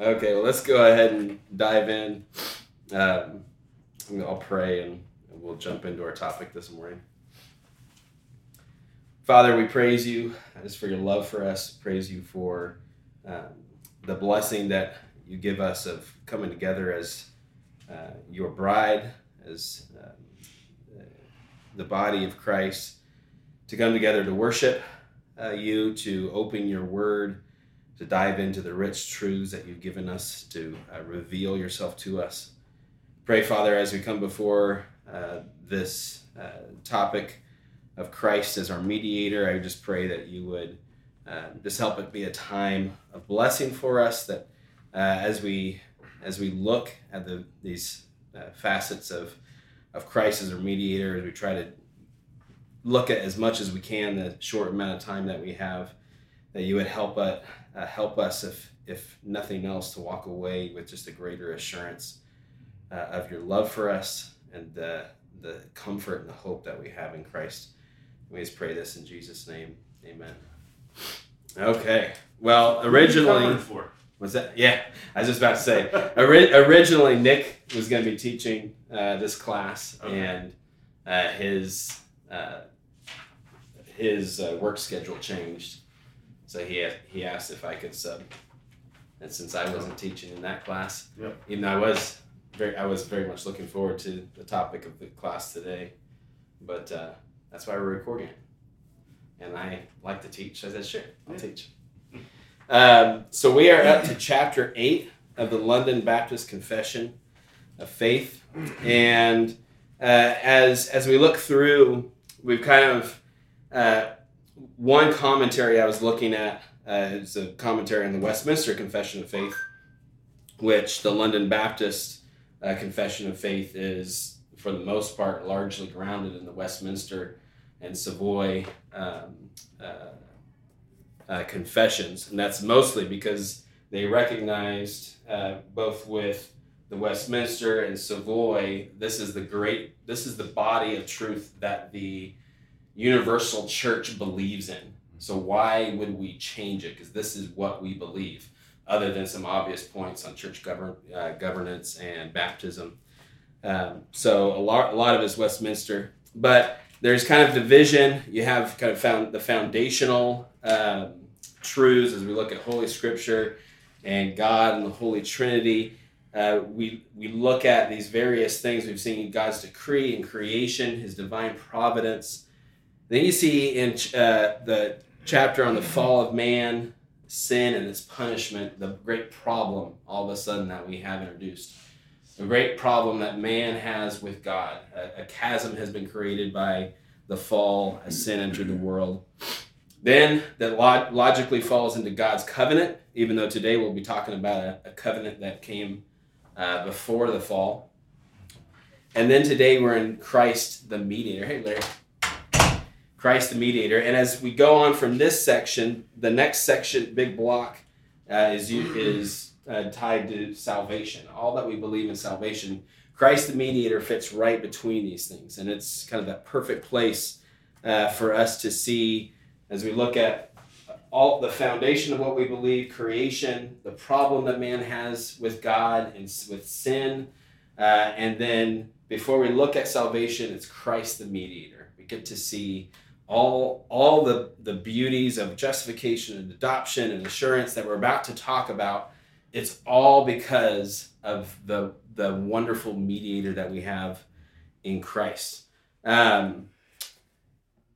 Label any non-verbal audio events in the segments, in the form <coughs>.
Okay, well, let's go ahead and dive in. Um, I'll pray and we'll jump into our topic this morning. Father, we praise you just for your love for us. Praise you for um, the blessing that you give us of coming together as uh, your bride, as um, the body of Christ, to come together to worship uh, you, to open your word, to dive into the rich truths that you've given us, to uh, reveal yourself to us. Pray, Father, as we come before uh, this uh, topic of Christ as our mediator, I just pray that you would uh, just help it be a time of blessing for us. That uh, as we as we look at the these facets of of Christ as our mediator, as we try to look at as much as we can the short amount of time that we have, that you would help us uh, help us if if nothing else to walk away with just a greater assurance uh, of your love for us and the the comfort and the hope that we have in Christ. We just pray this in Jesus' name. Amen. Okay. Well, originally, was that? Yeah, I was just about to say. <laughs> ori- originally, Nick was going to be teaching uh, this class, okay. and uh, his uh, his uh, work schedule changed, so he he asked if I could sub. And since I wasn't teaching in that class, yep. even though I was very I was very much looking forward to the topic of the class today, but uh, that's why we're recording it and I like to teach. I said, sure, I'll yeah. teach. Um, so we are up to chapter eight of the London Baptist Confession of Faith, and uh, as as we look through, we've kind of uh, one commentary I was looking at uh, is a commentary on the Westminster Confession of Faith, which the London Baptist uh, Confession of Faith is, for the most part, largely grounded in the Westminster and Savoy um, uh, uh, confessions, and that's mostly because they recognized uh, both with the Westminster and Savoy, this is the great, this is the body of truth that the universal church believes in. So why would we change it? Because this is what we believe, other than some obvious points on church govern, uh, governance and baptism. Um, so a lot, a lot of it is Westminster, but there's kind of division. You have kind of found the foundational um, truths as we look at Holy Scripture and God and the Holy Trinity. Uh, we we look at these various things. We've seen God's decree and creation, His divine providence. Then you see in uh, the chapter on the fall of man, sin and its punishment, the great problem all of a sudden that we have introduced The great problem that man has with God. A, a chasm has been created by the fall as sin entered the world. Then that log- logically falls into God's covenant, even though today we'll be talking about a, a covenant that came uh, before the fall. And then today we're in Christ the mediator. Hey, Larry. Christ the mediator. And as we go on from this section, the next section, big block, uh, is is uh, tied to salvation. All that we believe in salvation, Christ the mediator fits right between these things. And it's kind of that perfect place uh, for us to see as we look at all the foundation of what we believe creation, the problem that man has with God and with sin. Uh, and then before we look at salvation, it's Christ the mediator. We get to see all all the the beauties of justification and adoption and assurance that we're about to talk about it's all because of the the wonderful mediator that we have in Christ. Um,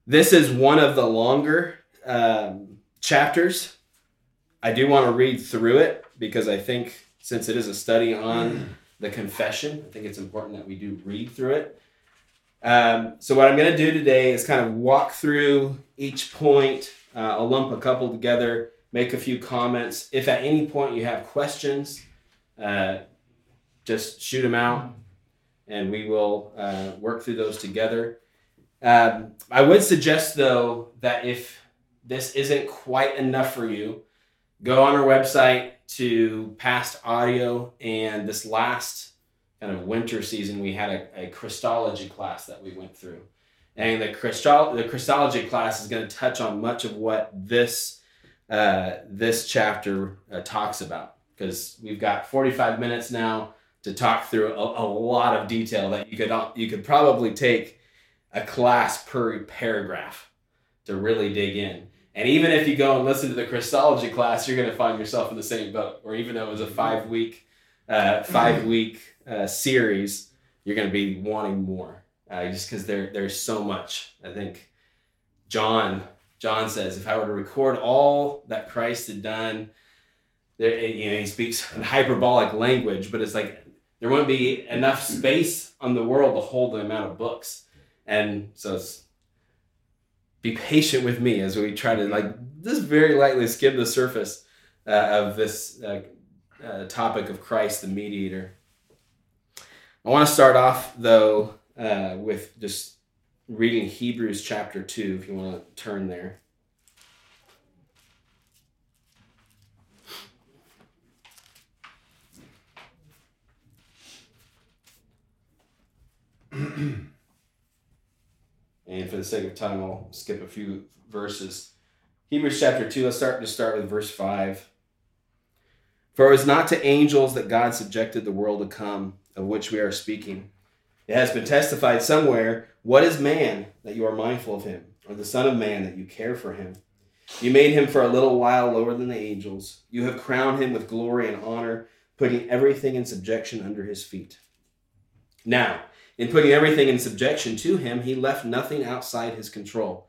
this is one of the longer um, chapters. I do want to read through it because I think since it is a study on the confession, I think it's important that we do read through it. Um, so what I'm going to do today is kind of walk through each point. Uh, I'll lump a couple together make a few comments. If at any point you have questions, uh, just shoot them out and we will uh, work through those together. Um, I would suggest, though, that if this isn't quite enough for you, go on our website to past audio and this last kind of winter season we had a, a Christology class that we went through. And the, Christol- the Christology class is going to touch on much of what this uh, this chapter uh, talks about. because we've got 45 minutes now to talk through a, a lot of detail that you could you could probably take a class per paragraph to really dig in. And even if you go and listen to the Christology class, you're going to find yourself in the same boat. Or even though it was a five week, uh, five week uh, series, you're going to be wanting more, uh, just because there there's so much. I think John John says, if I were to record all that Christ had done, there, you know, he speaks in hyperbolic language, but it's like there wouldn't be enough space on the world to hold the amount of books. And so be patient with me as we try to like just very lightly skim the surface uh, of this uh, uh, topic of Christ, the mediator. I want to start off though uh, with just reading Hebrews chapter 2, if you want to turn there. <clears throat> and for the sake of time, I'll skip a few verses. Hebrews chapter 2, let's start to start with verse 5. For it was not to angels that God subjected the world to come, of which we are speaking. It has been testified somewhere, What is man that you are mindful of him, or the Son of Man that you care for him? You made him for a little while lower than the angels. You have crowned him with glory and honor, putting everything in subjection under his feet. Now, in putting everything in subjection to him, he left nothing outside his control.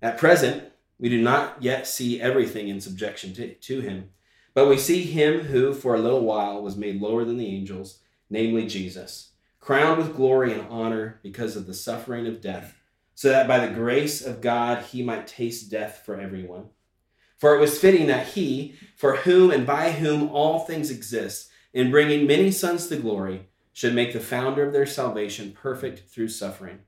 At present, we do not yet see everything in subjection to, to him, but we see him who for a little while was made lower than the angels, namely Jesus, crowned with glory and honor because of the suffering of death, so that by the grace of God he might taste death for everyone. For it was fitting that he, for whom and by whom all things exist, in bringing many sons to glory, should make the founder of their salvation perfect through suffering.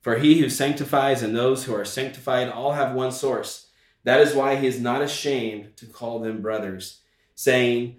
For he who sanctifies and those who are sanctified all have one source. That is why he is not ashamed to call them brothers, saying,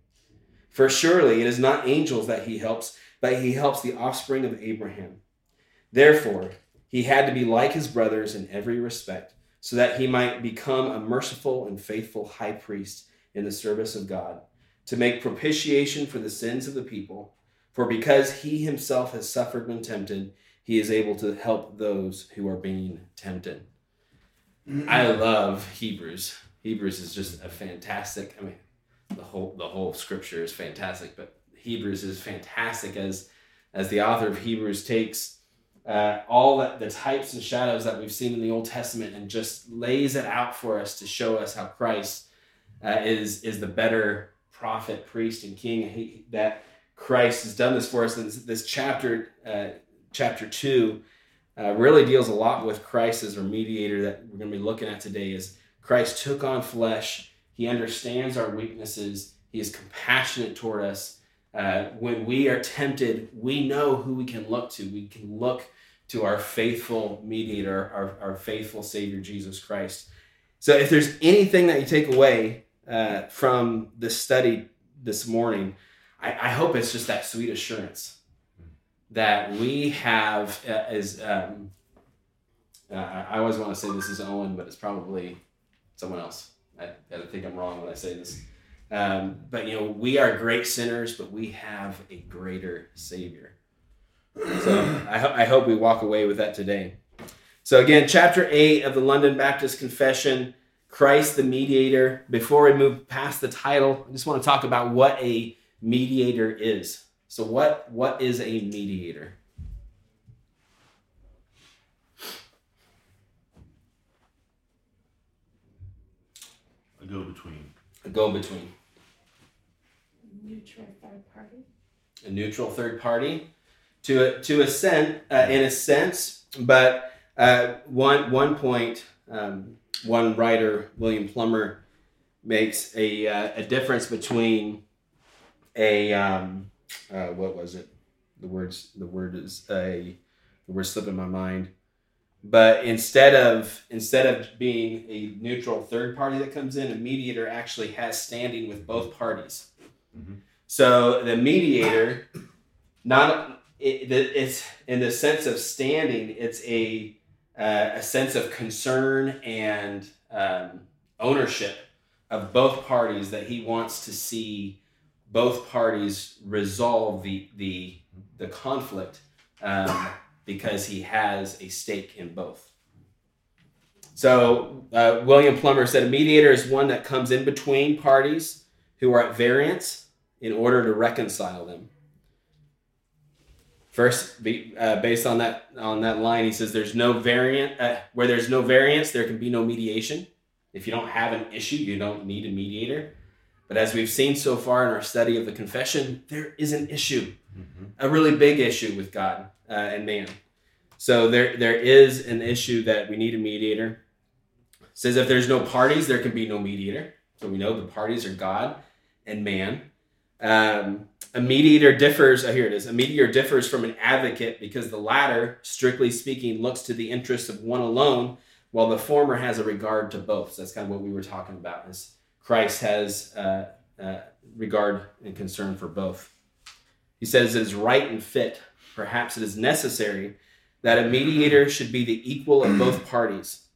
For surely it is not angels that he helps, but he helps the offspring of Abraham. Therefore, he had to be like his brothers in every respect, so that he might become a merciful and faithful high priest in the service of God, to make propitiation for the sins of the people. For because he himself has suffered when tempted, he is able to help those who are being tempted. I love Hebrews. Hebrews is just a fantastic. I mean, the whole the whole scripture is fantastic, but Hebrews is fantastic as as the author of Hebrews takes uh, all that the types and shadows that we've seen in the Old Testament and just lays it out for us to show us how Christ uh, is is the better prophet, priest, and king. He, that Christ has done this for us. This, this chapter, uh, chapter two, uh, really deals a lot with Christ as our mediator that we're going to be looking at today. Is Christ took on flesh. He understands our weaknesses. He is compassionate toward us. Uh, when we are tempted, we know who we can look to. We can look to our faithful mediator, our, our faithful Savior, Jesus Christ. So, if there's anything that you take away uh, from this study this morning, I, I hope it's just that sweet assurance that we have uh, is um, uh, I always want to say this is Owen, but it's probably someone else. I, I think I'm wrong when I say this. Um, but you know, we are great sinners, but we have a greater Savior. So I, ho- I hope we walk away with that today. So again, chapter eight of the London Baptist Confession, Christ the Mediator. Before we move past the title, I just want to talk about what a mediator is. So what what is a mediator? Go between. A go between. Neutral third party. A neutral third party. To a, to a sense, uh, in a sense, but uh, one one point, um, one writer, William Plumer, makes a uh, a difference between a um, uh, what was it? The words the word is a the word slipping my mind. But instead of instead of being a neutral third party that comes in, a mediator actually has standing with both parties. Mhm. So the mediator, not it, it's in the sense of standing, it's a uh, a sense of concern and um, ownership of both parties that he wants to see both parties resolve the the the conflict um, because he has a stake in both. So uh, William Plumer said a mediator is one that comes in between parties who are at variance in order to reconcile them. First, uh, based on that on that line, he says there's no variant uh, where there's no variance, there can be no mediation. If you don't have an issue, you don't need a mediator. But as we've seen so far in our study of the confession, there is an issue, Mhm. a really big issue with God uh, and man. So there there is an issue that we need a mediator. It says if there's no parties, there can be no mediator. So we know the parties are God and man. Um, a mediator differs. Oh, here it is. A mediator differs from an advocate because the latter, strictly speaking, looks to the interests of one alone, while the former has a regard to both. So that's kind of what we were talking about. Is Christ has uh, uh, regard and concern for both. He says it is right and fit. Perhaps it is necessary that a mediator should be the equal of both <clears throat> parties.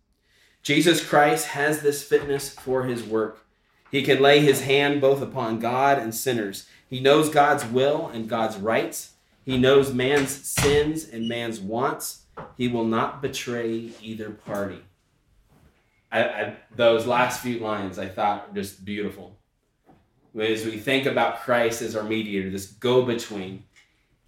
Jesus Christ has this fitness for his work. He can lay his hand both upon God and sinners. He knows God's will and God's rights. He knows man's sins and man's wants. He will not betray either party. I, I, those last few lines I thought were just beautiful. As we think about Christ as our mediator, this go between,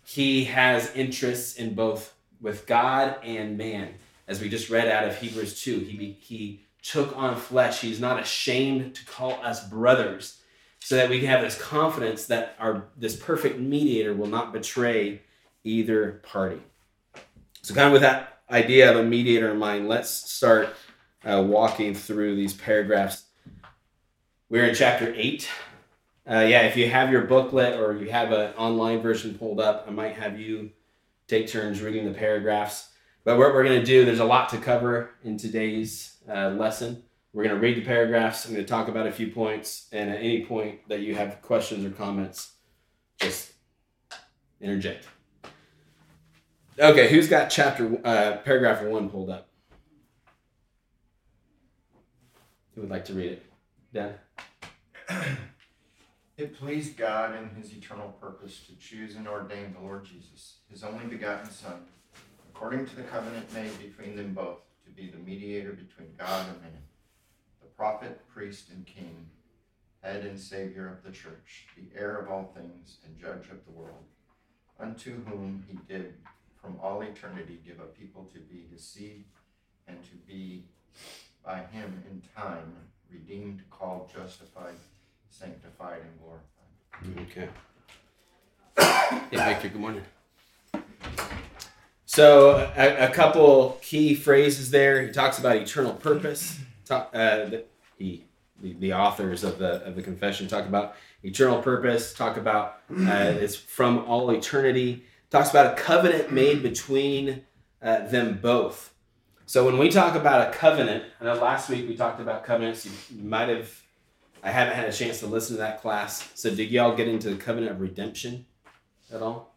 he has interests in both with God and man. As we just read out of Hebrews 2, he, he took on flesh. He's not ashamed to call us brothers so that we can have this confidence that our this perfect mediator will not betray either party. So, kind of with that idea of a mediator in mind, let's start uh, walking through these paragraphs. We're in chapter eight. Uh, yeah, if you have your booklet or you have an online version pulled up, I might have you take turns reading the paragraphs. But what we're going to do, there's a lot to cover in today's uh, lesson. We're going to read the paragraphs. I'm going to talk about a few points, and at any point that you have questions or comments, just interject. Okay, who's got chapter uh, paragraph one pulled up? Who would like to read it? Dan. <clears throat> It pleased God in his eternal purpose to choose and ordain the Lord Jesus, his only begotten Son, according to the covenant made between them both, to be the mediator between God and man, the prophet, priest, and king, head and savior of the church, the heir of all things, and judge of the world, unto whom he did from all eternity give a people to be his seed, and to be by him in time redeemed, called, justified, sanctified and glorified. Okay. <coughs> Yeah, Victor, good morning. So, a, a couple key phrases there. He talks about eternal purpose. Talk, uh, the, he, the, the authors of the of the confession talk about eternal purpose. Talk about uh, it's from all eternity. Talks about a covenant made between uh, them both. So when we talk about a covenant, I know last week we talked about covenants. You, you might have I haven't had a chance to listen to that class. So did y'all get into the covenant of redemption at all?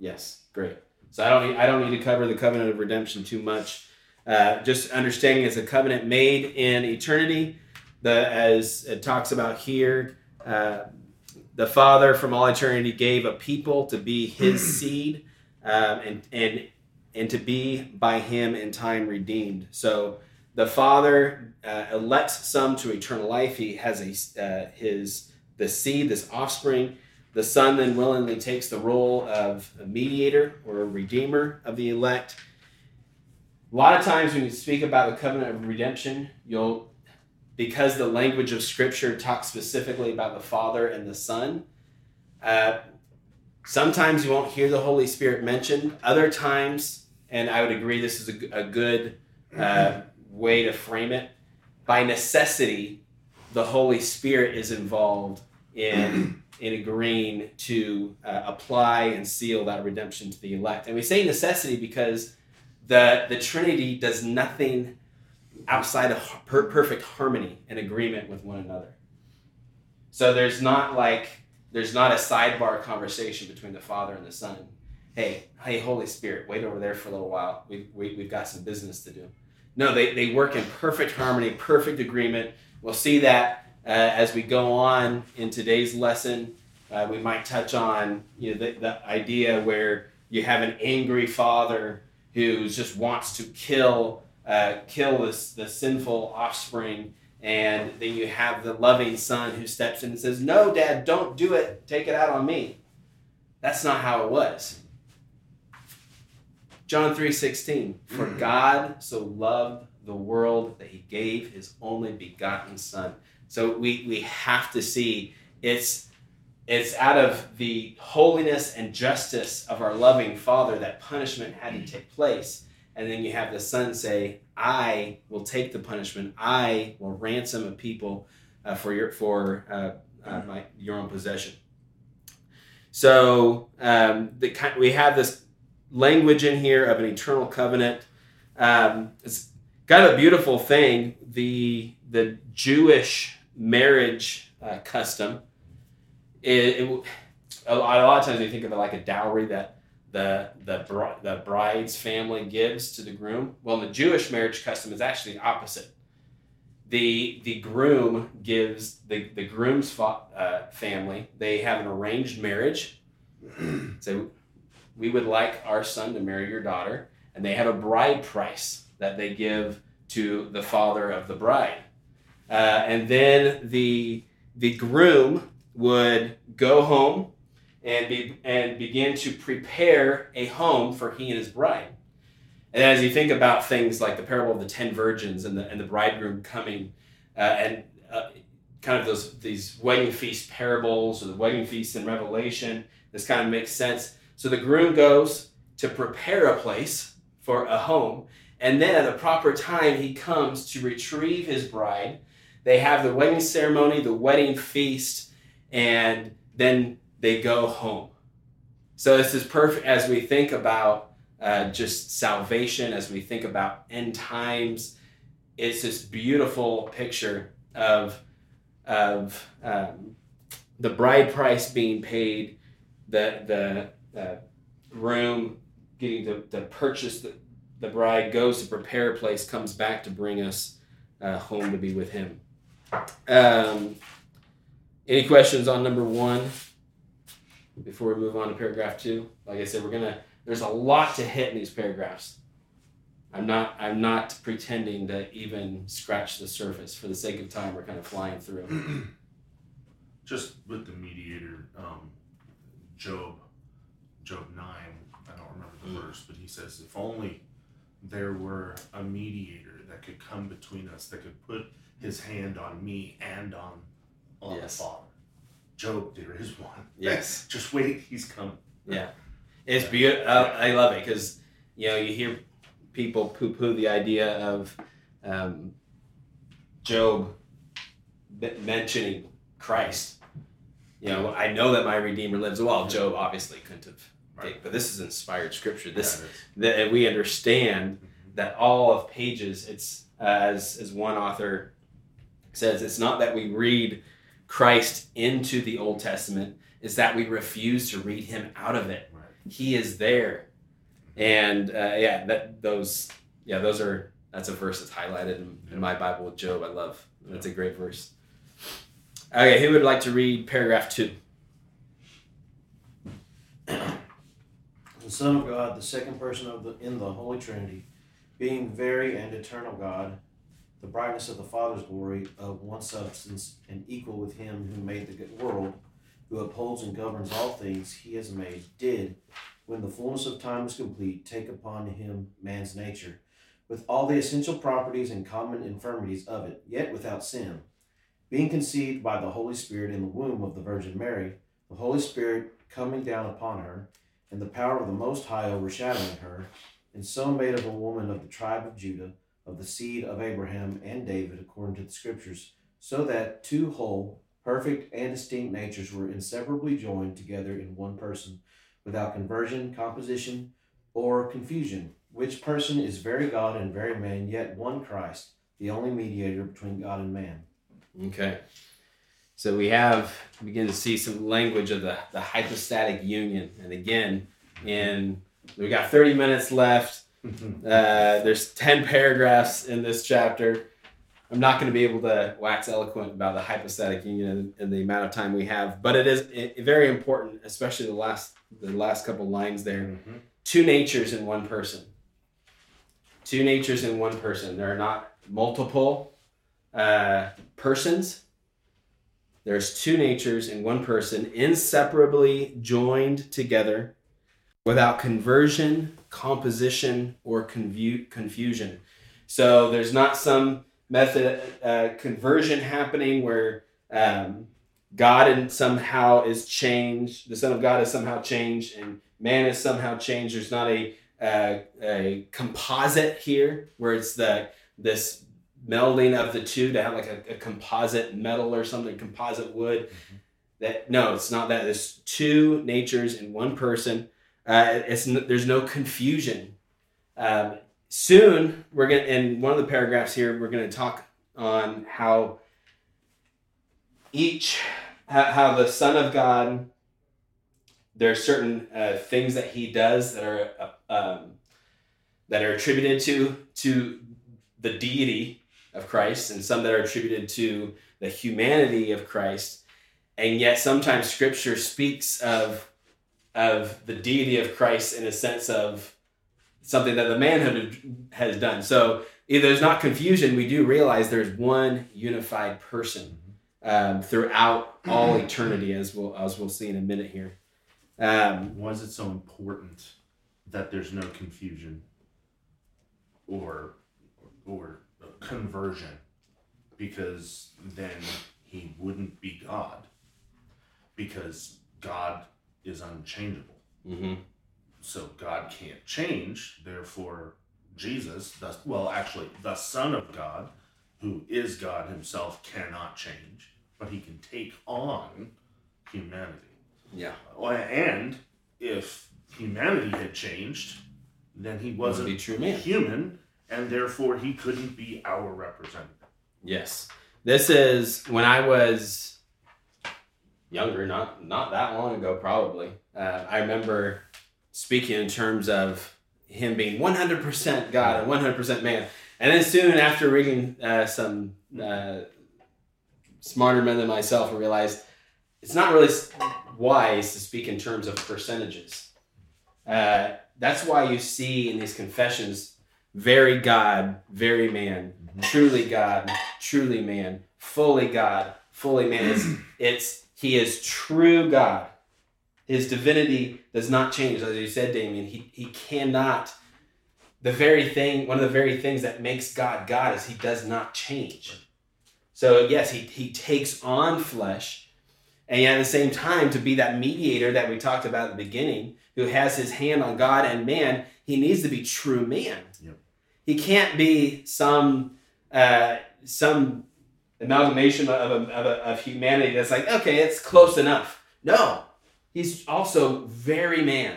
Yes, great. So I don't need, I don't need to cover the covenant of redemption too much. Uh, just understanding it's a covenant made in eternity. The as it talks about here, uh, the Father from all eternity gave a people to be His <clears throat> seed, um, and and and to be by Him in time redeemed. So the Father uh, elects some to eternal life. He has a uh, his the seed, this offspring. The Son then willingly takes the role of a mediator or a redeemer of the elect. A lot of times when you speak about the covenant of redemption, you'll because the language of Scripture talks specifically about the Father and the Son. Uh, sometimes you won't hear the Holy Spirit mentioned. Other times, and I would agree, this is a, a good uh, way to frame it. By necessity, the Holy Spirit is involved in <clears throat> in agreeing to uh, apply and seal that redemption to the elect. And we say necessity because the, the Trinity does nothing outside of per- perfect harmony and agreement with one another. So there's not like, there's not a sidebar conversation between the Father and the Son. Hey, hey, Holy Spirit, wait over there for a little while. We, we, we've got some business to do. No, they, they work in perfect harmony, perfect agreement. We'll see that uh, as we go on in today's lesson. Uh, we might touch on you know, the, the idea where you have an angry father who just wants to kill uh, kill this, the sinful offspring and then you have the loving son who steps in and says no dad don't do it. Take it out on me. That's not how it was. John 3.16 for hmm. god so loved the world that he gave his only begotten son. So we, we have to see it's it's out of the holiness and justice of our loving Father that punishment had to take place. And then you have the Son say, I will take the punishment. I will ransom a people uh, for your for uh, uh, my your own possession. So um, the we have this language in here of an eternal covenant. Um, it's kind of a beautiful thing. The the Jewish marriage uh, custom it, it a, lot, of times you think of it like a dowry that the the the bride's family gives to the groom. Well, in the Jewish marriage custom is actually the opposite. The the groom gives the the groom's fa- uh, family. They have an arranged marriage. <clears throat> so we would like our son to marry your daughter, and they have a bride price that they give to the father of the bride, uh, and then the the groom would go home and be and begin to prepare a home for he and his bride. And as you think about things like the parable of the ten virgins and the and the bridegroom coming, uh, and uh, kind of those these wedding feast parables or the wedding feast in Revelation, this kind of makes sense. So the groom goes to prepare a place for a home, and then at the proper time he comes to retrieve his bride. They have the wedding ceremony, the wedding feast and then they go home. So this is perfect as we think about uh, just salvation, as we think about end times. It's this beautiful picture of of um, the bride price being paid, the the uh, getting to, to purchase the, the bride, goes to prepare a place, comes back to bring us uh, home to be with him. Um, any questions on number one before we move on to paragraph two? Like I said, we're gonna. There's a lot to hit in these paragraphs. I'm not. I'm not pretending to even scratch the surface. For the sake of time, we're kind of flying through. <clears throat> Just with the mediator, um, Job, Job nine. I don't remember the mm. verse, but he says, "If only there were a mediator that could come between us, that could put his hand on me and on on yes. the Father. Job, there is one. <laughs> Yes. <laughs> Just wait, he's coming. Yeah. It's beautiful. I love it because, you know, you hear people poo poo the idea of um, Job mentioning Christ. You know, I know that my Redeemer lives. Well, Job obviously couldn't have, right. but this is inspired scripture. This yeah, that we understand mm-hmm. that all of pages. It's uh, as as one author says, it's not that we read Christ into the Old Testament is that we refuse to read him out of it. Right. He is there. And uh, yeah, that those yeah, those are that's a verse that's highlighted in, in my Bible with Job. I love. That's a great verse. Okay, who would like to read paragraph two? The Son of God, the second person of the in the Holy Trinity, being very and eternal God, the brightness of the Father's glory of one substance, and equal with him who made the world, who upholds and governs all things he has made, did, when the fullness of time was complete, take upon him man's nature, with all the essential properties and common infirmities of it, yet without sin. Being conceived by the Holy Spirit in the womb of the Virgin Mary, the Holy Spirit coming down upon her, and the power of the Most High overshadowing her, and so made of a woman of the tribe of Judah of the seed of Abraham and David according to the scriptures, so that two whole perfect and distinct natures were inseparably joined together in one person, without conversion, composition, or confusion. Which person is very God and very man, yet one Christ, the only mediator between God and man. Okay. So we have begin to see some language of the, the hypostatic union. And again, in we got 30 minutes left. Uh, there's 10 paragraphs in this chapter. I'm not going to be able to wax eloquent about the hypostatic union and, the amount of time we have, but it is very important, especially the last the last couple lines there. Mm-hmm. Two natures in one person. Two natures in one person. There are not multiple uh, persons. There's two natures in one person, inseparably joined together without conversion, composition, or confu- confusion. So there's not some method uh, conversion happening where um, God and somehow is changed. The Son of God is somehow changed, and man is somehow changed. There's not a uh, a composite here where it's the this melding of the two to have like a, a composite metal or something, composite wood. Mm-hmm. That no, it's not that. There's two natures in one person. Uh, it's there's no confusion. Um, soon we're gonna in one of the paragraphs here we're gonna talk on how each how, how the Son of God there are certain uh, things that he does that are uh, um, that are attributed to to the deity of Christ and some that are attributed to the humanity of Christ. And yet sometimes scripture speaks of, of the deity of Christ in a sense of something that the manhood has done. So if there's not confusion, we do realize there's one unified person um, throughout all <clears throat> eternity, as we'll, as we'll see in a minute here. Um, Why is it so important that there's no confusion or or conversion because then he wouldn't be God because God is unchangeable. Mm-hmm. So God can't change. Therefore, Jesus, the, well, actually, the Son of God, who is God himself, cannot change, but he can take on humanity. Yeah. And if humanity had changed, then he wasn't be true man. human and therefore he couldn't be our representative. Yes. This is when I was younger, not not that long ago, probably. Uh, I remember speaking in terms of him being 100% God and 100% man. And then soon after reading uh, some uh, smarter men than myself, I realized it's not really wise to speak in terms of percentages. Uh, that's why you see in these confessions very God, very man, mm-hmm. truly God, truly man, fully God, fully man. It's, it's he is true God. His divinity does not change, as you said, Damien. He he cannot. The very thing, one of the very things that makes God God is he does not change. So yes, he he takes on flesh, and yet at the same time, to be that mediator that we talked about at the beginning, who has his hand on God and man, he needs to be true man. Yep. He can't be some uh, some amalgamation of, of, of, humanity that's like, okay, it's close enough. No, he's also very man.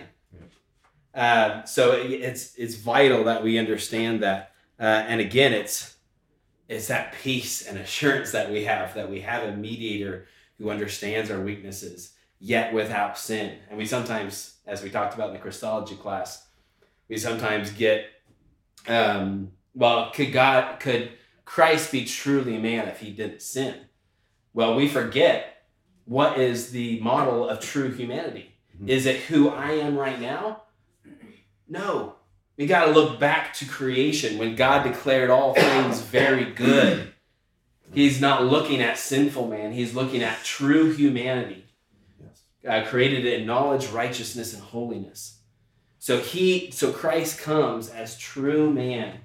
Uh, so it, it's it's vital that we understand that. Uh, and again, it's it's that peace and assurance that we have that we have a mediator who understands our weaknesses, yet without sin. And we sometimes, as we talked about in the Christology class, we sometimes get um, well, could God, could Christ be truly man if he didn't sin? Well, we forget what is the model of true humanity. Mm-hmm. Is it who I am right now? No. We got to look back to creation when God declared all things very good. He's not looking at sinful man, he's looking at true humanity. God created it in knowledge, righteousness, and holiness. So he so Christ comes as true man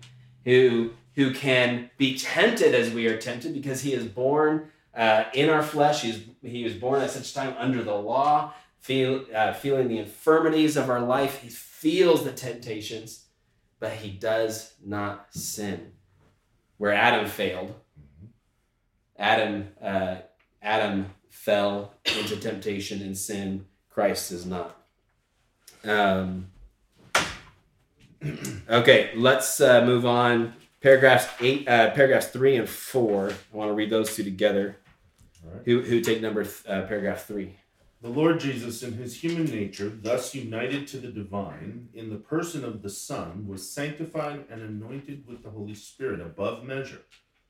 who who can be tempted as we are tempted because he is born uh, in our flesh. He's, he was born at such time under the law, feel, uh, feeling the infirmities of our life. He feels the temptations, but he does not sin. Where Adam failed, Adam uh, Adam fell into temptation and sin. Christ is not. Um, <clears throat> okay, let's uh, move on. Paragraphs eight, uh, paragraphs three and four. I want to read those two together. Right. Who who take number th- uh, paragraph three? The Lord Jesus, in his human nature, thus united to the divine, in the person of the Son, was sanctified and anointed with the Holy Spirit above measure,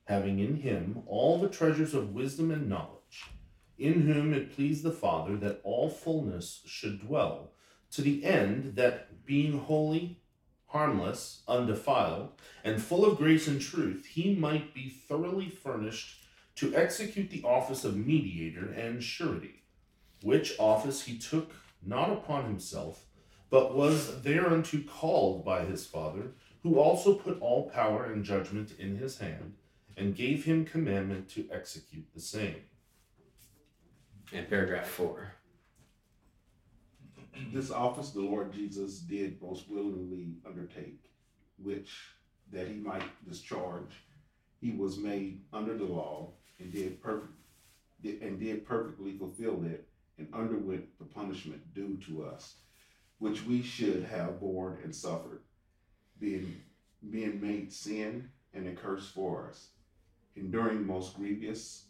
having in him all the treasures of wisdom and knowledge, in whom it pleased the Father that all fullness should dwell, to the end that, being holy, harmless, undefiled, and full of grace and truth, he might be thoroughly furnished to execute the office of mediator and surety which office he took not upon himself, but was thereunto called by his Father, who also put all power and judgment in his hand, and gave him commandment to execute the same. And paragraph four. This office the Lord Jesus did most willingly undertake, which that he might discharge, he was made under the law and did perfect and did perfectly fulfill it and underwent the punishment due to us, which we should have borne and suffered, being being made sin and a curse for us, enduring most grievous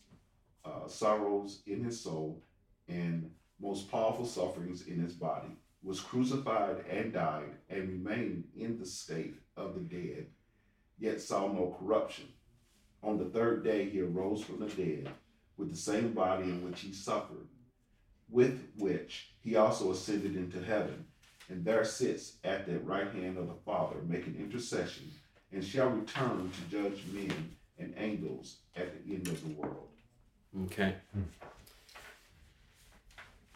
uh, sorrows in his soul and most powerful sufferings in his body, was crucified and died, and remained in the state of the dead, yet saw no corruption. On the third day he arose from the dead, with the same body in which he suffered, with which he also ascended into heaven, and there sits at the right hand of the Father, making intercession, and shall return to judge men and angels at the end of the world. Okay. Hmm.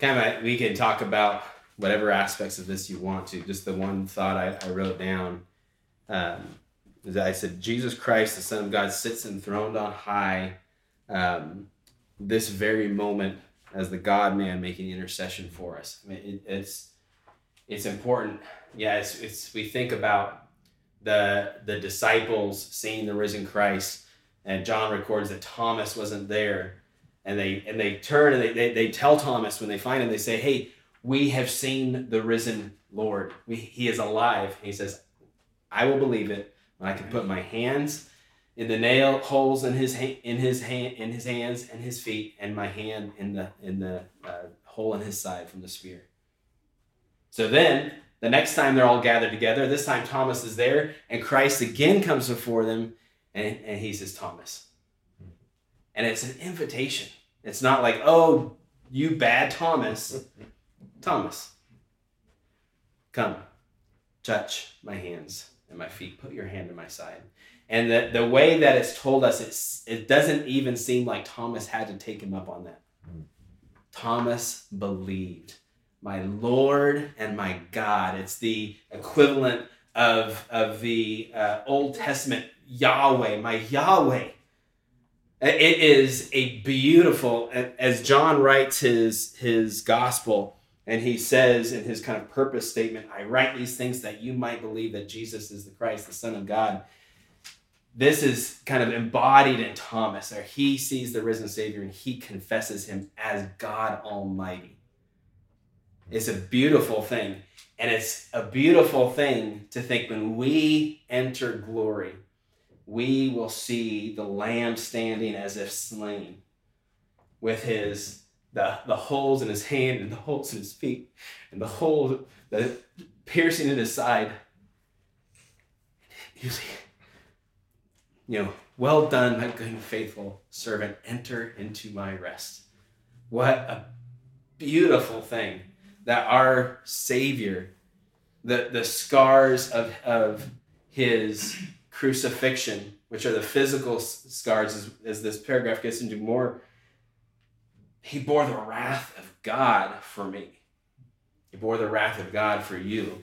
Kind of, we can talk about whatever aspects of this you want to. Just the one thought I, I wrote down um, is I said, Jesus Christ, the Son of God, sits enthroned on high. Um, this very moment as the God Man making intercession for us. I mean, it, it's it's important. Yeah, it's, it's we think about the the disciples seeing the risen Christ, and John records that Thomas wasn't there, and they and they turn and they, they, they tell Thomas when they find him, they say, "Hey, we have seen the risen Lord. We, he is alive." And he says, "I will believe it when I can put my hands." in the nail holes in his in his hand in his hands and his feet and my hand in the in the uh, hole in his side from the spear so then the next time they're all gathered together this time thomas is there and christ again comes before them and, and he says thomas and it's an invitation. It's not like oh you bad thomas. <laughs> Thomas come touch my hands and my feet. Put your hand in my side. And the, the way that it's told us, it's, it doesn't even seem like Thomas had to take him up on that. Thomas believed, my Lord and my God. It's the equivalent of, of the uh, Old Testament Yahweh, my Yahweh. It is a beautiful, as John writes his, his gospel, and he says in his kind of purpose statement, I write these things that you might believe that Jesus is the Christ, the Son of God this is kind of embodied in Thomas, where he sees the risen Savior and he confesses him as God Almighty. It's a beautiful thing. And it's a beautiful thing to think when we enter glory, we will see the Lamb standing as if slain with his the, the holes in his hand and the holes in his feet and the hole the piercing in his side. You see, you know, well done, my good and faithful servant. Enter into my rest. What a beautiful thing that our Savior, the, the scars of, of his crucifixion, which are the physical scars, as, as this paragraph gets into more, he bore the wrath of God for me. He bore the wrath of God for you.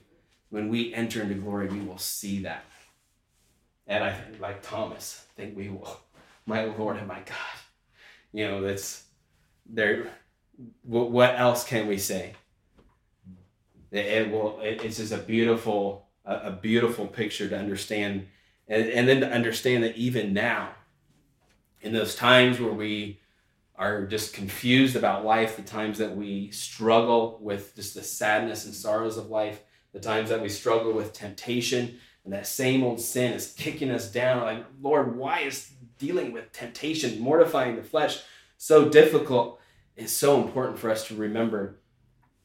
When we enter into glory, we will see that. And I think, like Thomas, I think we will, <laughs> my Lord and my God. You know, that's there. What else can we say? It will. It's just a beautiful, a beautiful picture to understand, and, and then to understand that even now, in those times where we are just confused about life, the times that we struggle with just the sadness and sorrows of life, the times that we struggle with temptation, and that same old sin is kicking us down. Like, Lord, why is dealing with temptation, mortifying the flesh, so difficult? It's so important for us to remember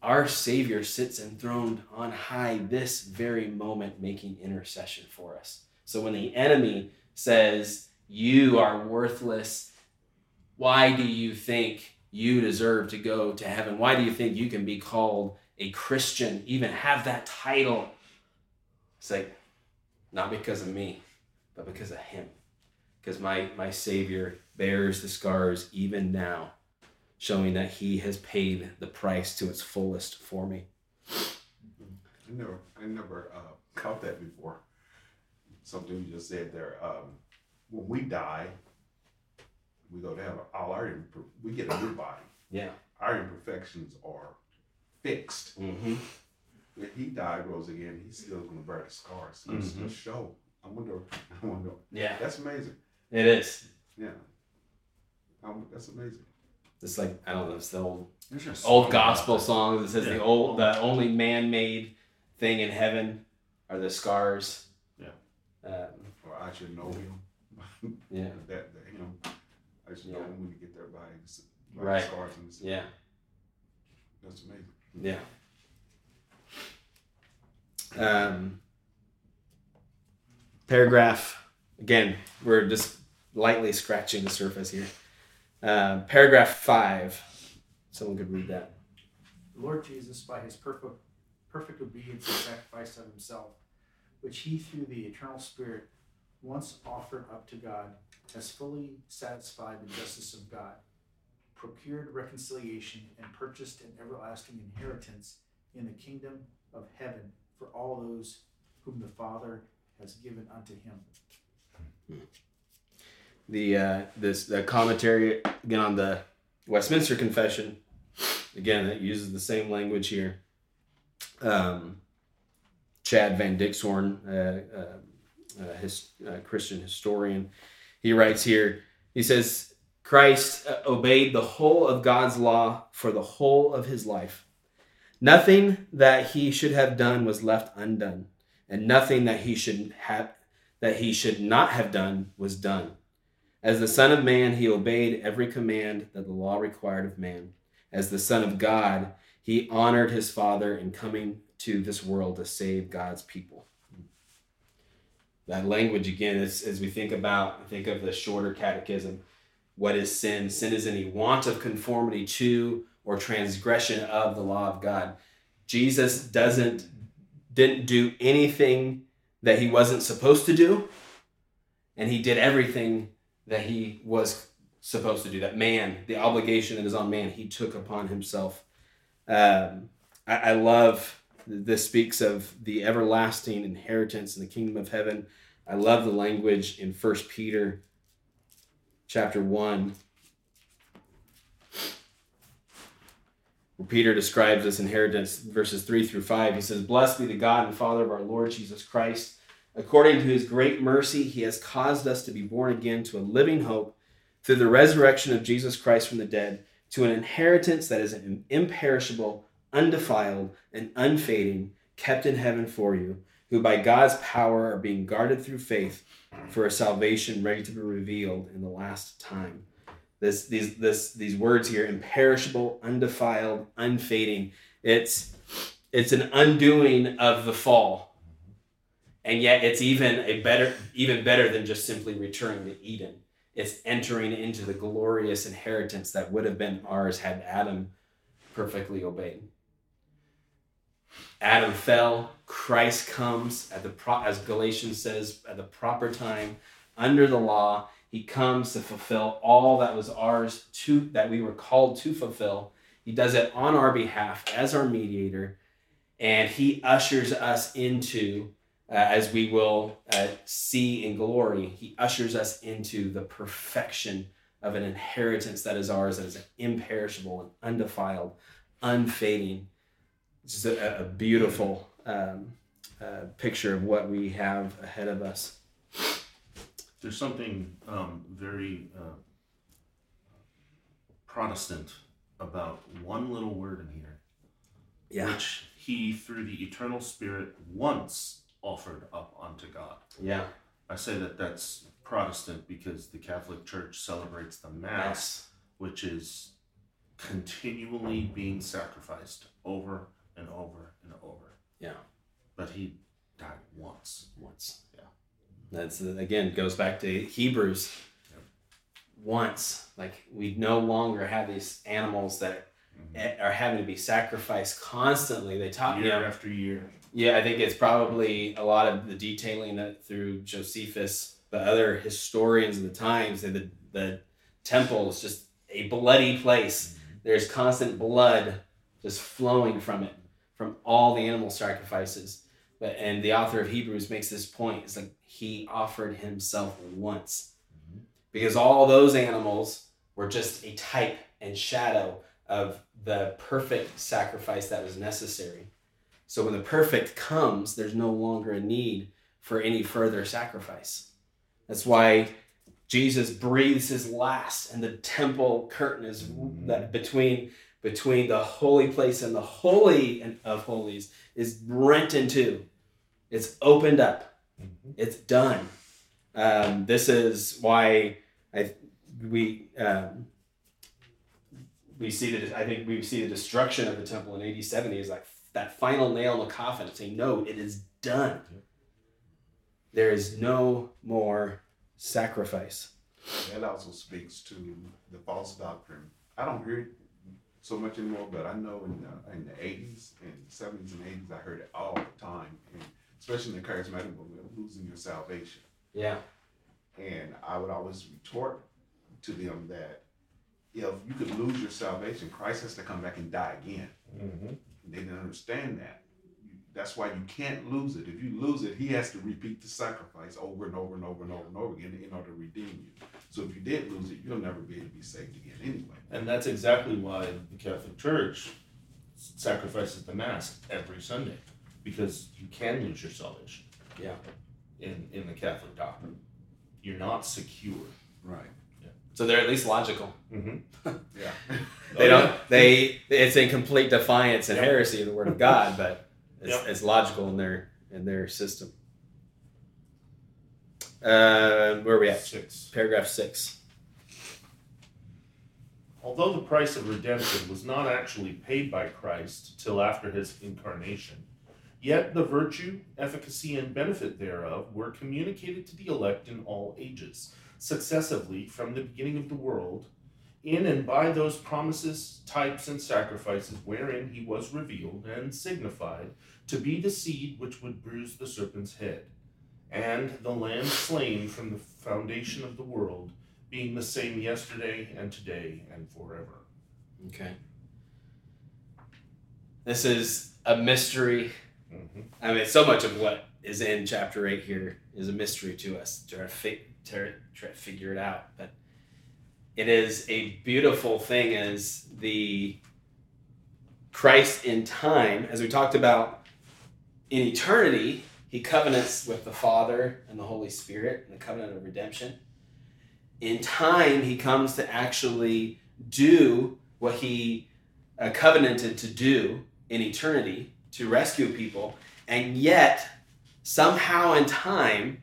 our Savior sits enthroned on high this very moment, making intercession for us. So when the enemy says, You are worthless, why do you think you deserve to go to heaven? Why do you think you can be called a Christian, even have that title? It's like, not because of me, but because of Him. Because my, my Savior bears the scars even now, showing that He has paid the price to its fullest for me. I never, I never uh, caught that before. Something you just said there. Um, when we die, we go to heaven. All our we get a new body. Yeah. Our imperfections are fixed. Mm-hmm. When he died, rose again, he's still going to bear the scars. It's Mhm. a show. I wonder. <laughs> I wonder. Yeah, That's amazing. it is. Yeah. Um, that's amazing. It's like I don't know. It's the old old gospel song that says Yeah. the old the only man-made thing in heaven are the scars. Yeah. I should know him. <laughs> yeah. that, that him. I should know Yeah. him when you get there by his by Right. the scars and his, Yeah. That's amazing. Yeah. Um, paragraph again. We're just lightly scratching the surface here. Uh, paragraph five. Someone could read that. The Lord Jesus, by his perfect, perfect obedience and sacrifice of himself, which he through the eternal Spirit once offered up to God, has fully satisfied the justice of God, procured reconciliation, and purchased an everlasting inheritance in the kingdom of heaven for all those whom the Father has given unto him. the uh, this the commentary again on the Westminster Confession. Again, it uses the same language here. Um, Chad Van Dixhoorn, uh, uh, uh, his uh, Christian historian, he writes here. He says Christ uh, obeyed the whole of God's law for the whole of his life. Nothing that he should have done was left undone, and nothing that he should have that he should not have done was done. As the Son of Man, he obeyed every command that the law required of man. As the Son of God, he honored his Father in coming to this world to save God's people. That language, again, is, as we think about, think of the shorter catechism. What is sin? Sin is any want of conformity to or transgression of the law of God. Jesus doesn't didn't do anything that he wasn't supposed to do, and he did everything that he was supposed to do. That man, the obligation that is on man, he took upon himself. Um, I, I love this speaks of the everlasting inheritance in the kingdom of heaven. I love the language in First Peter, chapter one, where Peter describes this inheritance, verses three through five. He says, "Blessed be the God and Father of our Lord Jesus Christ." According to his great mercy, he has caused us to be born again to a living hope through the resurrection of Jesus Christ from the dead, to an inheritance that is imperishable, undefiled, and unfading, kept in heaven for you, who by God's power are being guarded through faith for a salvation ready to be revealed in the last time. This, these, this, these words here, imperishable, undefiled, unfading, it's, it's an undoing of the fall. And yet it's even a better even better than just simply returning to eden. It's entering into the glorious inheritance that would have been ours had adam perfectly obeyed adam fell christ comes at the pro- as galatians says at the proper time under the law he comes to fulfill all that was ours to that we were called to fulfill he does it on our behalf as our mediator and he ushers us into uh, as we will uh, see in glory, he ushers us into the perfection of an inheritance that is ours, that is imperishable and undefiled, unfading. Just a, a beautiful um, uh, picture of what we have ahead of us. There's something um, very uh, Protestant about one little word in here, Yeah. which he, through the eternal Spirit, once offered up unto God. Yeah. I say that that's Protestant because the Catholic Church celebrates the Mass, Yes. which is continually being sacrificed over and over and over. Yeah. But he died once. Once. Yeah. That's again goes back to Hebrews. Once, like we no longer have these animals that Mhm. are having to be sacrificed constantly. They taught you Year know, after year. Yeah, I think it's probably a lot of the detailing that through Josephus, the other historians of the times, that the the temple is just a bloody place. There's constant blood just flowing from it, from all the animal sacrifices. But and the author of Hebrews makes this point. It's like he offered himself once. Because all those animals were just a type and shadow of the perfect sacrifice that was necessary. So when the perfect comes, there's no longer a need for any further sacrifice. That's why Jesus breathes his last, and the temple curtain is that between between the holy place and the holy of holies is rent in two. It's opened up. It's done. Um, this is why I we um, we see that I think we see the destruction of the temple in AD 70 is like that final nail in the coffin saying, No, it is done. There is no more sacrifice. That also speaks to the false doctrine. I don't hear it so much anymore, but I know in the, in the 80s and 70s and 80s, I heard it all the time, and especially in the charismatic movement, losing your salvation. Yeah. And I would always retort to them that if you could lose your salvation, Christ has to come back and die again. Mm-hmm. They didn't understand that. You- That's why you can't lose it. If you lose it, he has to repeat the sacrifice over and over and over and over and over again in order to redeem you. So if you did lose it, you'll never be able to be saved again anyway. And that's exactly why the Catholic Church sacrifices the Mass every Sunday, because you can lose your salvation. Yeah. In in the Catholic doctrine, you're not secure. Right. So they're at least logical. Mm-hmm. <laughs> Yeah. They don't they it's in complete defiance and Yep. heresy of the word of God, but it's, Yep. it's logical in their in their system. Uh, where are we at? Six. Paragraph six. Although the price of redemption was not actually paid by Christ till after his incarnation, yet the virtue, efficacy, and benefit thereof were communicated to the elect in all ages, successively from the beginning of the world, in and by those promises, types, and sacrifices wherein he was revealed and signified to be the seed which would bruise the serpent's head, and the lamb slain from the foundation of the world being the same yesterday and today and forever. Okay. This is a mystery. Mm-hmm. I mean, so much of what is in chapter eight here is a mystery to us. Try to, fi- try, try to figure it out, but it is a beautiful thing as the Christ in time, as we talked about in eternity, he covenants with the Father and the Holy Spirit in the covenant of redemption. In time, he comes to actually do what he uh, covenanted to do in eternity to rescue people, and yet somehow in time,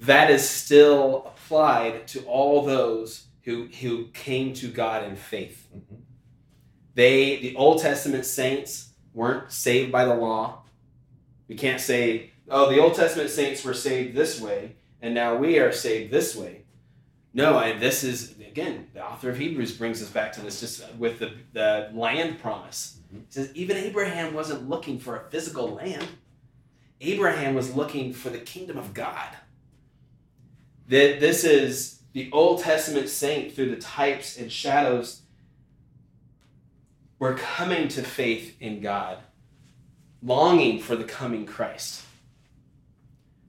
that is still applied to all those who who came to God in faith. Mhm. They, the Old Testament saints, weren't saved by the law. We can't say, "Oh, the Old Testament saints were saved this way, and now we are saved this way." No, and this is again the author of Hebrews brings us back to this just with the the land promise. He says even Abraham wasn't looking for a physical land. Abraham was looking for the kingdom of God. That this is the Old Testament saint through the types and shadows. We're coming to faith in God, longing for the coming Christ.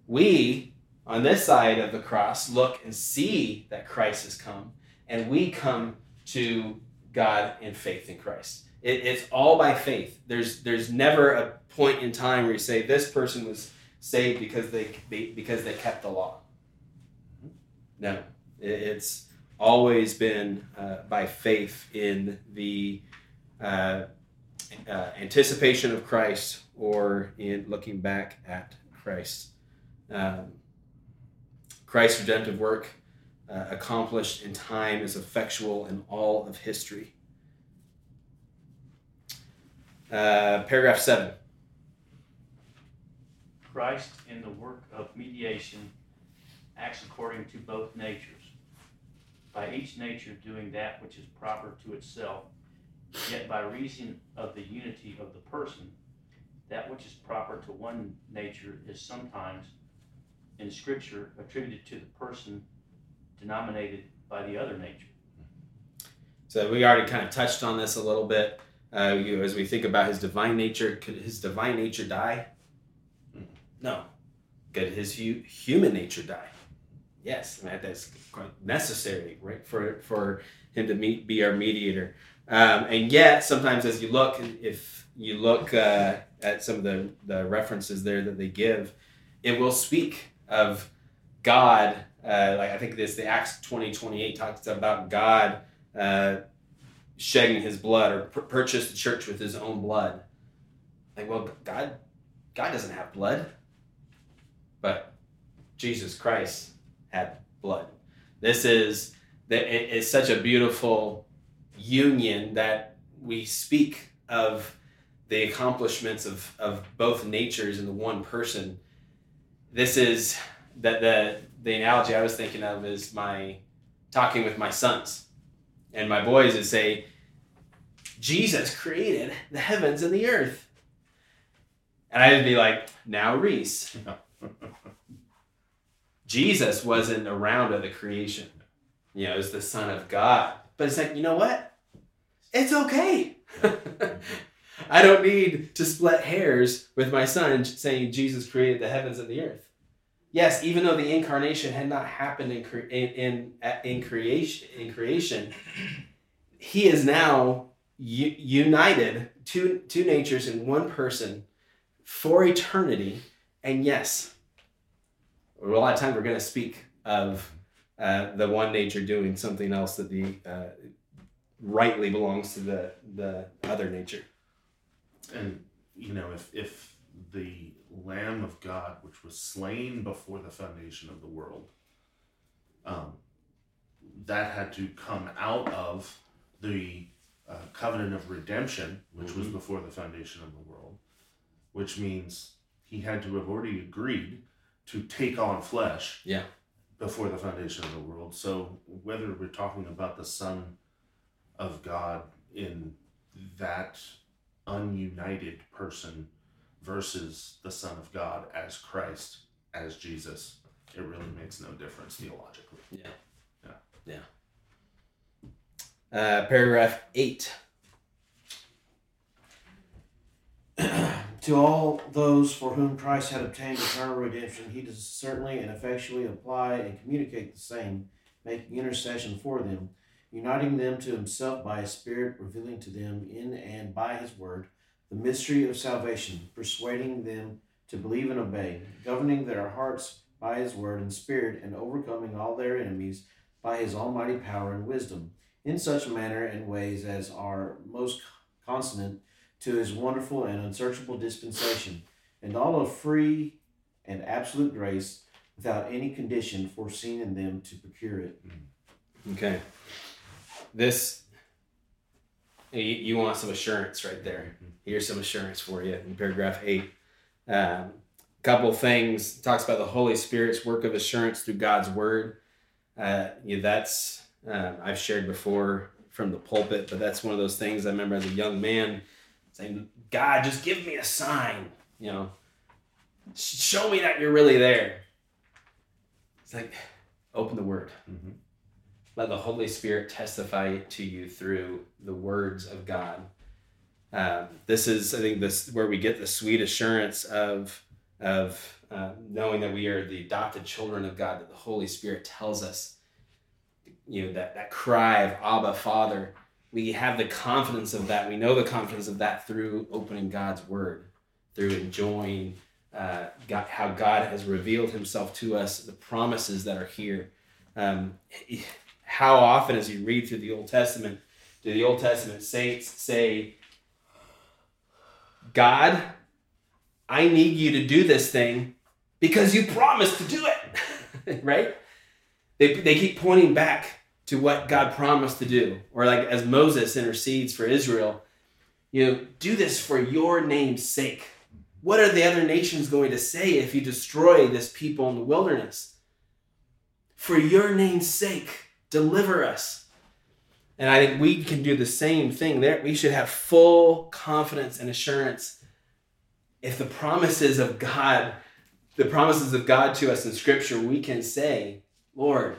We, on this side of the cross, look and see that Christ has come, and we come to God in faith in Christ. It, it's all by faith. There's there's never a point in time where you say this person was saved because they, they because they kept the law. No, it's always been uh, by faith in the uh, uh, anticipation of Christ or in looking back at Christ. Um, Christ's redemptive work uh, accomplished in time is effectual in all of history. Uh, paragraph 7. Christ in the work of mediation acts according to both natures, by each nature doing that which is proper to itself, yet by reason of the unity of the person, that which is proper to one nature is sometimes in Scripture attributed to the person denominated by the other nature. So we already kind of touched on this a little bit. Uh, you, as we think about his divine nature, could his divine nature die? No. Could his hu- human nature die? Yes, that's quite necessary, right, for for him to meet, be our mediator. Um, and yet, sometimes as you look, if you look uh, at some of the, the references there that they give, it will speak of God. Uh, like I think this, the Acts twenty twenty eight talks about God uh, shedding His blood or pur- purchased the church with His own blood. Like, well, God, God doesn't have blood, but Jesus Christ had blood. This is that it is such a beautiful union that we speak of the accomplishments of, of both natures in the one person. This is that the the analogy I was thinking of is my talking with my sons and my boys is say, Jesus created the heavens and the earth. And I'd be like, now Reese, <laughs> Jesus wasn't around at the creation. You know, as the Son of God. But it's like, you know what? It's okay. <laughs> I don't need to split hairs with my son saying Jesus created the heavens and the earth. Yes, even though the incarnation had not happened in cre- in, in in creation in creation, he is now u- united two two natures in one person for eternity. And yes, a lot of times we're going to speak of uh, the one nature doing something else that the uh, rightly belongs to the the other nature. And you know, if if the Lamb of God, which was slain before the foundation of the world, um, that had to come out of the uh, covenant of redemption, which was Mhm. before the foundation of the world, which means he had to have already agreed to take on flesh. Yeah. Before the foundation of the world. So whether we're talking about the Son of God in that ununited person versus the Son of God as Christ, as Jesus, it really makes no difference theologically. Yeah. Yeah. Yeah. Uh, paragraph eight. <clears throat> to all those for whom Christ had obtained eternal redemption, he does certainly and effectually apply and communicate the same, making intercession for them, uniting them to himself by his Spirit, revealing to them in and by his word the mystery of salvation, persuading them to believe and obey, governing their hearts by his word and spirit, and overcoming all their enemies by his almighty power and wisdom, in such manner and ways as are most consonant to his wonderful and unsearchable dispensation, and all of free and absolute grace, without any condition foreseen in them to procure it. Okay. This you, want some assurance right there. Here's some assurance for you in paragraph eight. Um, couple things talks about the Holy Spirit's work of assurance through God's word. Uh, yeah, that's um, I've shared before from the pulpit, but that's one of those things I remember as a young man saying, "God, just give me a sign," you know, show me that you're really there. It's like open the word. Mhm. Let the Holy Spirit testify to you through the words of God. Um, this is, I think, this where we get the sweet assurance of of uh, knowing that we are the adopted children of God. That the Holy Spirit tells us, you know, that that cry of Abba, Father. We have the confidence of that. We know the confidence of that through opening God's Word, through enjoying uh, God, how God has revealed Himself to us, the promises that are here. Um, how often, as you read through the Old Testament, do the Old Testament saints say, God, I need you to do this thing because you promised to do it, <laughs> right? They, they keep pointing back to what God promised to do. Or like as Moses intercedes for Israel, you know, do this for your name's sake. What are the other nations going to say if you destroy this people in the wilderness? For your name's sake, deliver us. And I think we can do the same thing there. We should have full confidence and assurance if the promises of God, the promises of God to us in Scripture, we can say, Lord,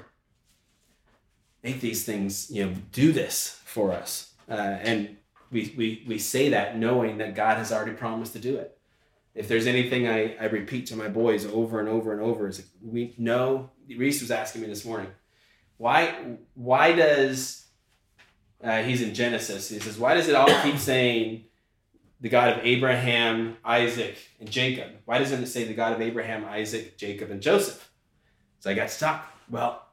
make these things, you know, do this for us. Uh, and we, we, we say that knowing that God has already promised to do it. If there's anything I, I repeat to my boys over and over and over is we know Reese was asking me this morning, why why does uh, he's in Genesis? He says, why does it all keep saying the God of Abraham, Isaac, and Jacob? Why doesn't it say the God of Abraham, Isaac, Jacob, and Joseph? So I got stuck. Well,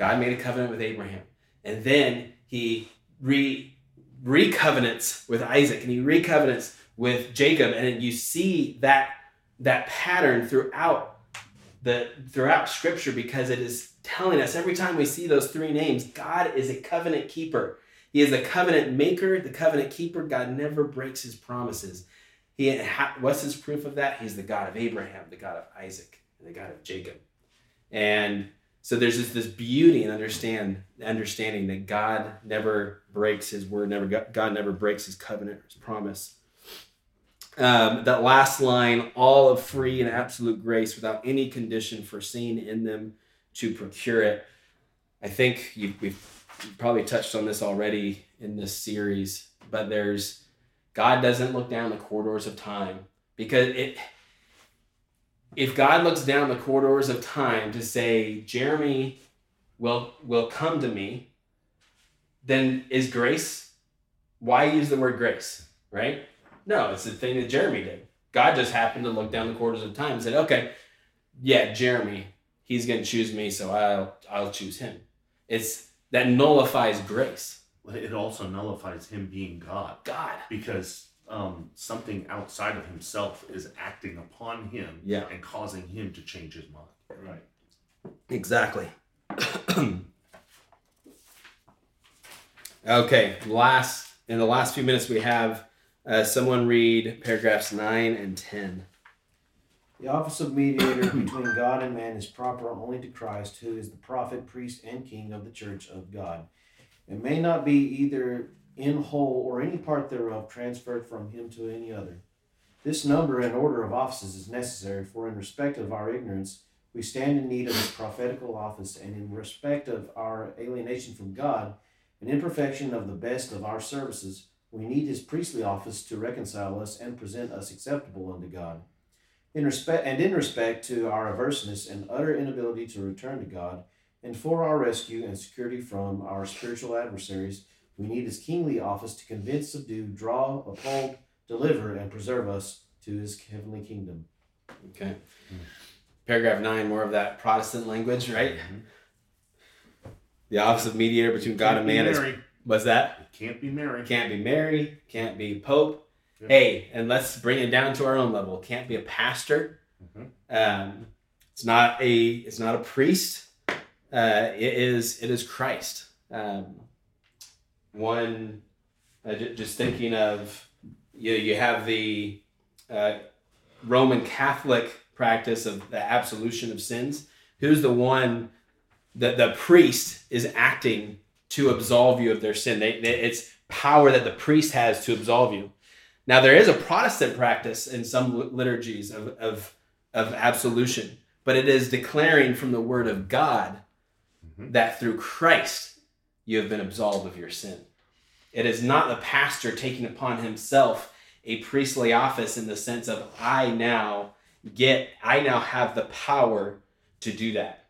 God made a covenant with Abraham, and then he re recovenants with Isaac, and he recovenants with Jacob, and you see that that pattern throughout the throughout Scripture because it is telling us every time we see those three names, God is a covenant keeper. He is the covenant maker, the covenant keeper. God never breaks his promises. He, what's his proof of that? He's the God of Abraham, the God of Isaac, and the God of Jacob. And so there's just this beauty and understand understanding that God never breaks his word, never God never breaks his covenant, his promise. Um, that last line, all of free and absolute grace without any condition foreseen in them to procure it. I think you, we've probably touched on this already in this series, but there's God doesn't look down the corridors of time because it. If God looks down the corridors of time to say Jeremy will will come to me, then is grace? Why use the word grace? Right? No, it's the thing that Jeremy did. God just happened to look down the corridors of time and said, "Okay, yeah, Jeremy, he's going to choose me, so I'll I'll choose him." It's that nullifies grace. It also nullifies him being God. God. Because um, something outside of himself is acting upon him yeah. and causing him to change his mind. Right. Exactly. <clears throat> okay, last in the last few minutes we have uh, someone read paragraphs 9 and 10. The office of mediator <clears throat> between God and man is proper only to Christ, who is the prophet, priest, and king of the church of God. It may not be either in whole or any part thereof transferred from him to any other. This number and order of offices is necessary, for in respect of our ignorance, we stand in need of his prophetical office, and in respect of our alienation from God, and imperfection of the best of our services, we need his priestly office to reconcile us and present us acceptable unto God. In respect and in respect to our averseness and utter inability to return to God, and for our rescue and security from our spiritual adversaries, we need his kingly office to convince, subdue, draw, uphold, deliver, and preserve us to his heavenly kingdom. Okay. Mm-hmm. Paragraph nine, more of that Protestant language, right? Mm-hmm. The office of mediator between God and man is was that? It can't be Mary. Can't be Mary. Can't be Pope. Hey, and let's bring it down to our own level. Can't be a pastor. Mm-hmm. Um, it's not a. It's not a priest. Uh, it is. It is Christ. Um, one, uh, just thinking of, you. Know, you have the uh, Roman Catholic practice of the absolution of sins. Who's the one that the priest is acting to absolve you of their sin. They, they, it's power that the priest has to absolve you. Now, there is a Protestant practice in some liturgies of, of, of absolution, but it is declaring from the word of God mm-hmm. that through Christ you have been absolved of your sin. It is not the pastor taking upon himself a priestly office in the sense of I now get, I now have the power to do that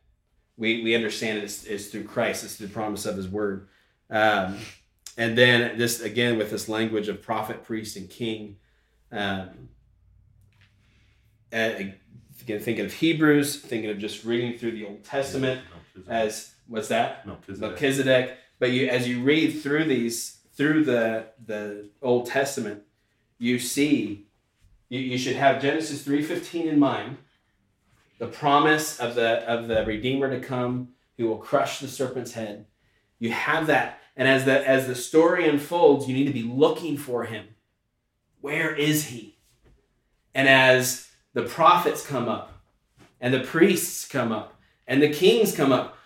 we, we understand it is, is through Christ. It's the promise of His Word. Um, and then this again with this language of prophet, priest, and king. Um, again, thinking of Hebrews, thinking of just reading through the Old Testament. as what's that? Melchizedek. Melchizedek. But you, as you read through these, through the the Old Testament, you see, you, you should have Genesis three fifteen in mind, the promise of the of the Redeemer to come, who will crush the serpent's head. You have that, and as the as the story unfolds, you need to be looking for him. Where is he? And as the prophets come up, and the priests come up, and the kings come up,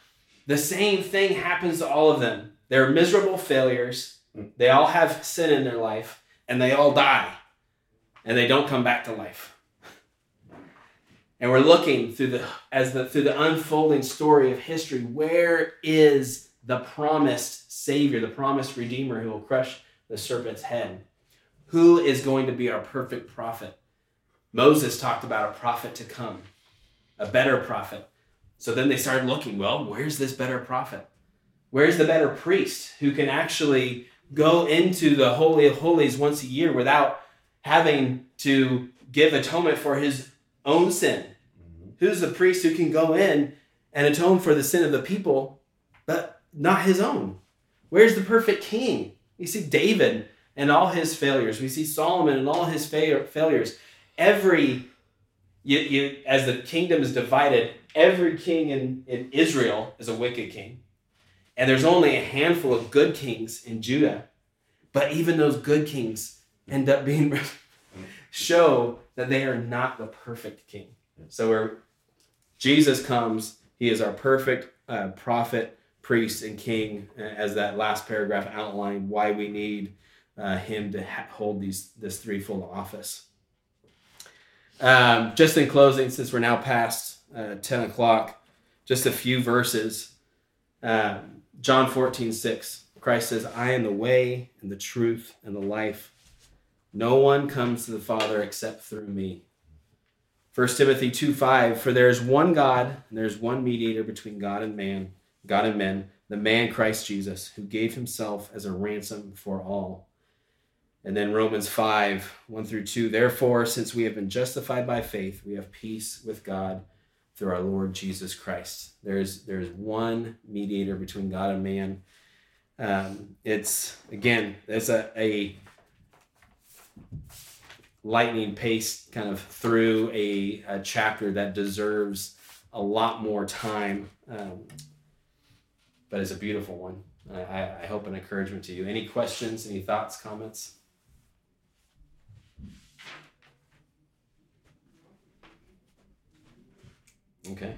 the same thing happens to all of them. They're miserable failures. They all have sin in their life, and they all die, and they don't come back to life. And we're looking through the as the through the unfolding story of history. Where is the promised Savior, the promised Redeemer who will crush the serpent's head? Who is going to be our perfect prophet? Moses talked about a prophet to come, a better prophet. So then they started looking, well, where's this better prophet? Where's the better priest who can actually go into the Holy of Holies once a year without having to give atonement for his own sin? Mm-hmm. Who's the priest who can go in and atone for the sin of the people, but not his own? Where's the perfect king? You see David and all his failures. We see Solomon and all his fa- failures. Every you, you, as the kingdom is divided, every king in, in Israel is a wicked king. And there's only a handful of good kings in Judah. But even those good kings end up being <laughs> show that they are not the perfect king. So where Jesus comes, he is our perfect uh, prophet, priest, and king, uh, as that last paragraph outlined why we need uh, him to ha- hold these this threefold office. Um, just in closing, since we're now past uh, 10 o'clock, just a few verses. Um, John 14, 6. Christ says, I am the way and the truth and the life. No one comes to the Father except through me. 1 Timothy 2 5, for there is one God, and there is one mediator between God and man, God and men, the man Christ Jesus, who gave himself as a ransom for all. And then Romans 5 1 through 2, therefore, since we have been justified by faith, we have peace with God through our Lord Jesus Christ. There's there's one mediator between God and man. Um, it's again, there's a, a lightning pace kind of through a, a chapter that deserves a lot more time, um, but it's a beautiful one. I, I hope an encouragement to you. Any questions? Any thoughts? Comments? Okay.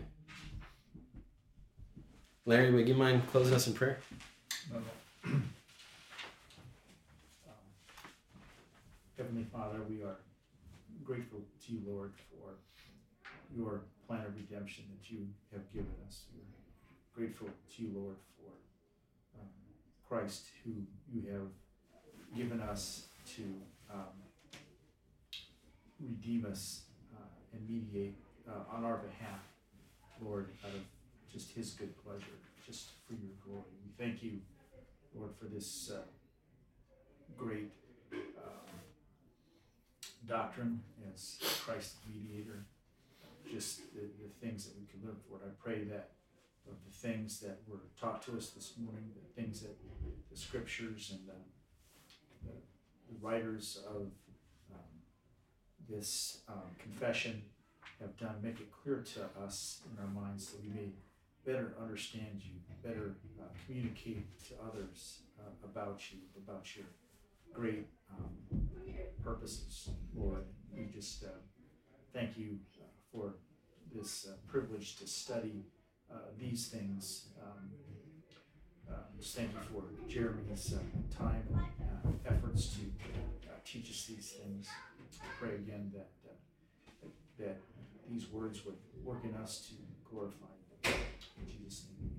Larry, would you mind closing us in prayer? No, no. <clears throat> Um, Heavenly Father, we are grateful to you, Lord, for your plan of redemption that you have given us. We're grateful to you, Lord, for um, Christ, who you have given us to um, redeem us uh, and mediate uh, on our behalf, Lord, out of just his good pleasure, just for your glory. We thank you, Lord, for this uh, great um, doctrine as Christ mediator, just the, the things that we can live for. I pray that of the things that were taught to us this morning, the things that the scriptures and the, the, the writers of um, this um, confession have done, make it clear to us in our minds that we may better understand you, better uh, communicate to others uh, about you, about your great um, purposes, Lord. We just uh, thank you uh, for this uh, privilege to study uh, these things. Um, uh, just thank you for Jeremy's time and efforts to teach us these things. I pray again that, that these words would work in us to glorify you. In Jesus' name.